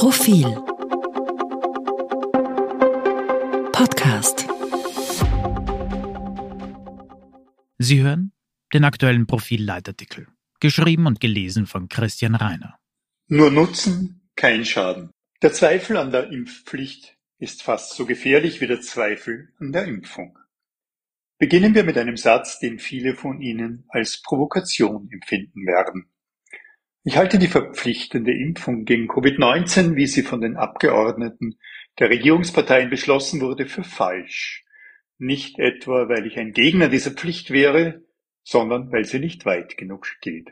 Profil Podcast Sie hören den aktuellen Profil-Leitartikel, geschrieben und gelesen von Christian Reiner. Nur Nutzen, kein Schaden. Der Zweifel an der Impfpflicht ist fast so gefährlich wie der Zweifel an der Impfung. Beginnen wir mit einem Satz, den viele von Ihnen als Provokation empfinden werden. Ich halte die verpflichtende Impfung gegen Covid-19, wie sie von den Abgeordneten der Regierungsparteien beschlossen wurde, für falsch. Nicht etwa, weil ich ein Gegner dieser Pflicht wäre, sondern weil sie nicht weit genug geht.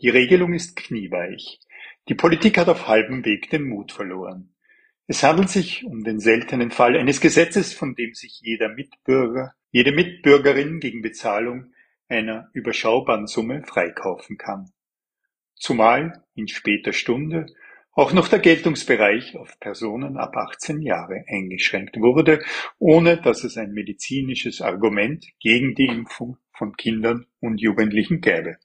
Die Regelung ist knieweich. Die Politik hat auf halbem Weg den Mut verloren. Es handelt sich um den seltenen Fall eines Gesetzes, von dem sich jeder Mitbürger, jede Mitbürgerin gegen Bezahlung einer überschaubaren Summe freikaufen kann. Zumal in später Stunde auch noch der Geltungsbereich auf Personen ab 18 Jahre eingeschränkt wurde, ohne dass es ein medizinisches Argument gegen die Impfung von Kindern und Jugendlichen gäbe.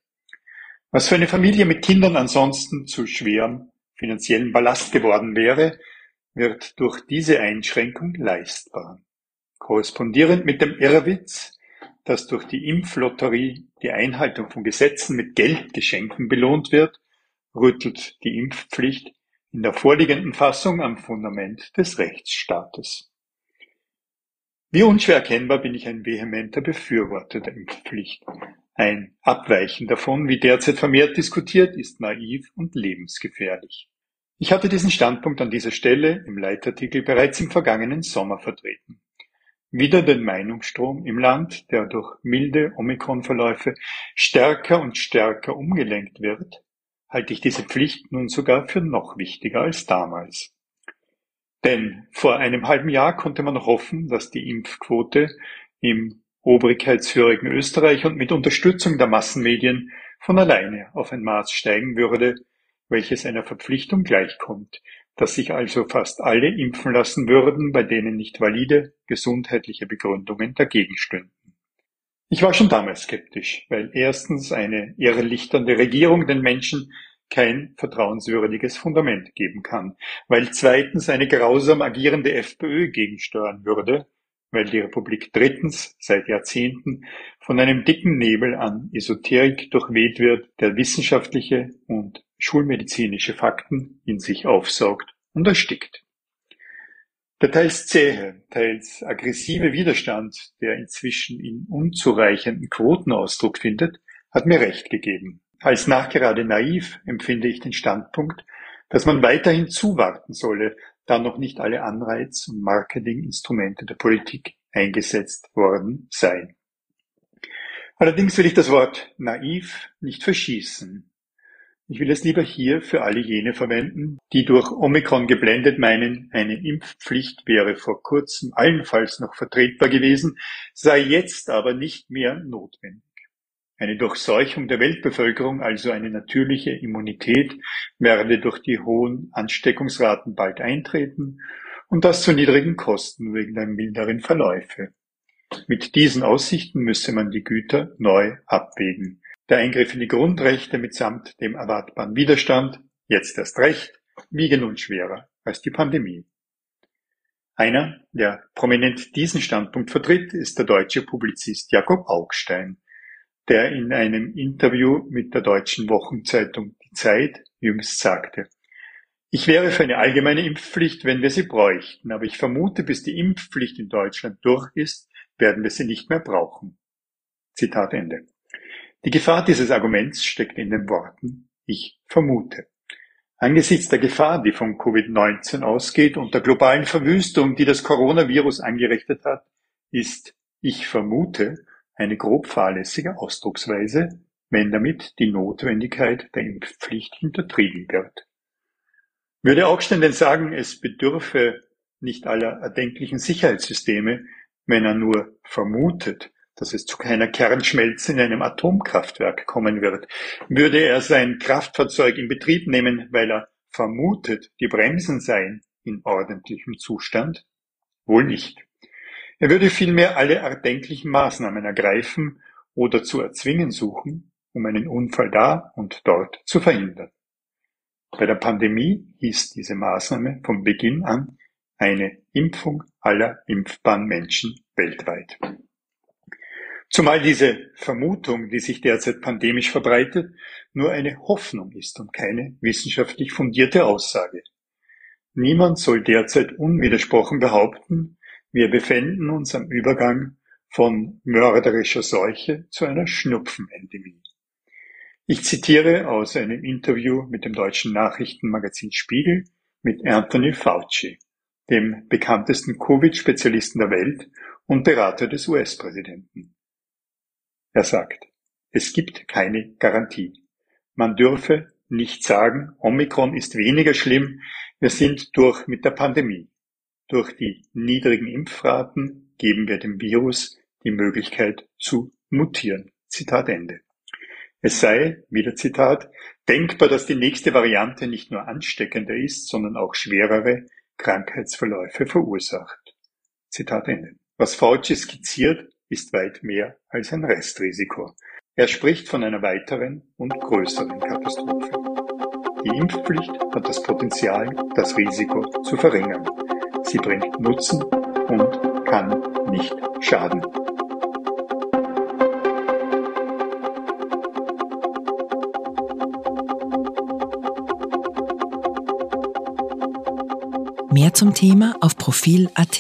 Was für eine Familie mit Kindern ansonsten zu schwerem finanziellen Ballast geworden wäre, wird durch diese Einschränkung leistbar. Korrespondierend mit dem Irrwitz, dass durch die Impflotterie die Einhaltung von Gesetzen mit Geldgeschenken belohnt wird, rüttelt die Impfpflicht in der vorliegenden Fassung am Fundament des Rechtsstaates. Wie unschwer erkennbar bin ich ein vehementer Befürworter der Impfpflicht. Ein Abweichen davon, wie derzeit vermehrt diskutiert, ist naiv und lebensgefährlich. Ich hatte diesen Standpunkt an dieser Stelle im Leitartikel bereits im vergangenen Sommer vertreten. Wieder den Meinungsstrom im Land, der durch milde Omikron-Verläufe stärker und stärker umgelenkt wird, halte ich diese Pflicht nun sogar für noch wichtiger als damals. Denn vor einem halben Jahr konnte man noch hoffen, dass die Impfquote im obrigkeitsführigen Österreich und mit Unterstützung der Massenmedien von alleine auf ein Maß steigen würde, welches einer Verpflichtung gleichkommt, dass sich also fast alle impfen lassen würden, bei denen nicht valide gesundheitliche Begründungen dagegen stünden. Ich war schon damals skeptisch, weil erstens eine irrlichternde Regierung den Menschen kein vertrauenswürdiges Fundament geben kann, weil zweitens eine grausam agierende FPÖ gegensteuern würde, weil die Republik drittens seit Jahrzehnten von einem dicken Nebel an Esoterik durchweht wird, der wissenschaftliche und schulmedizinische Fakten in sich aufsaugt und erstickt. Der teils zähe, teils aggressive Widerstand, der inzwischen in unzureichenden Quoten Ausdruck findet, hat mir recht gegeben. Als nachgerade naiv empfinde ich den Standpunkt, dass man weiterhin zuwarten solle, da noch nicht alle Anreiz- und Marketinginstrumente der Politik eingesetzt worden seien. Allerdings will ich das Wort naiv nicht verschießen. Ich will es lieber hier für alle jene verwenden, die durch Omikron geblendet meinen, eine Impfpflicht wäre vor kurzem allenfalls noch vertretbar gewesen, sei jetzt aber nicht mehr notwendig. Eine Durchseuchung der Weltbevölkerung, also eine natürliche Immunität, werde durch die hohen Ansteckungsraten bald eintreten und das zu niedrigen Kosten wegen der milderen Verläufe. Mit diesen Aussichten müsse man die Güter neu abwägen. Der Eingriff in die Grundrechte mitsamt dem erwartbaren Widerstand, jetzt erst recht, wiege nun schwerer als die Pandemie. Einer, der prominent diesen Standpunkt vertritt, ist der deutsche Publizist Jakob Augstein, der in einem Interview mit der deutschen Wochenzeitung Die Zeit jüngst sagte, ich wäre für eine allgemeine Impfpflicht, wenn wir sie bräuchten, aber ich vermute, bis die Impfpflicht in Deutschland durch ist, werden wir sie nicht mehr brauchen. Zitat Ende. Die Gefahr dieses Arguments steckt in den Worten "ich vermute". Angesichts der Gefahr, die von Covid-19 ausgeht und der globalen Verwüstung, die das Coronavirus angerichtet hat, ist "ich vermute" eine grob fahrlässige Ausdrucksweise, wenn damit die Notwendigkeit der Impfpflicht hintertrieben wird. Würde Augstein sagen, es bedürfe nicht aller erdenklichen Sicherheitssysteme, wenn er nur vermutet, dass es zu keiner Kernschmelze in einem Atomkraftwerk kommen wird. Würde er sein Kraftfahrzeug in Betrieb nehmen, weil er vermutet, die Bremsen seien in ordentlichem Zustand? Wohl nicht. Er würde vielmehr alle erdenklichen Maßnahmen ergreifen oder zu erzwingen suchen, um einen Unfall da und dort zu verhindern. Bei der Pandemie hieß diese Maßnahme von Beginn an eine Impfung aller impfbaren Menschen weltweit. Zumal diese Vermutung, die sich derzeit pandemisch verbreitet, nur eine Hoffnung ist und keine wissenschaftlich fundierte Aussage. Niemand soll derzeit unwidersprochen behaupten, wir befänden uns am Übergang von mörderischer Seuche zu einer Schnupfenendemie. Ich zitiere aus einem Interview mit dem deutschen Nachrichtenmagazin Spiegel mit Anthony Fauci, dem bekanntesten Covid-Spezialisten der Welt und Berater des US-Präsidenten. Er sagt, es gibt keine Garantie. Man dürfe nicht sagen, Omikron ist weniger schlimm, wir sind durch mit der Pandemie. Durch die niedrigen Impfraten geben wir dem Virus die Möglichkeit zu mutieren. Zitat Ende. Es sei, wieder Zitat, denkbar, dass die nächste Variante nicht nur ansteckender ist, sondern auch schwerere Krankheitsverläufe verursacht. Zitat Ende. Was Fauci skizziert, ist weit mehr als ein Restrisiko. Er spricht von einer weiteren und größeren Katastrophe. Die Impfpflicht hat das Potenzial, das Risiko zu verringern. Sie bringt Nutzen und kann nicht schaden. Mehr zum Thema auf Profil.at.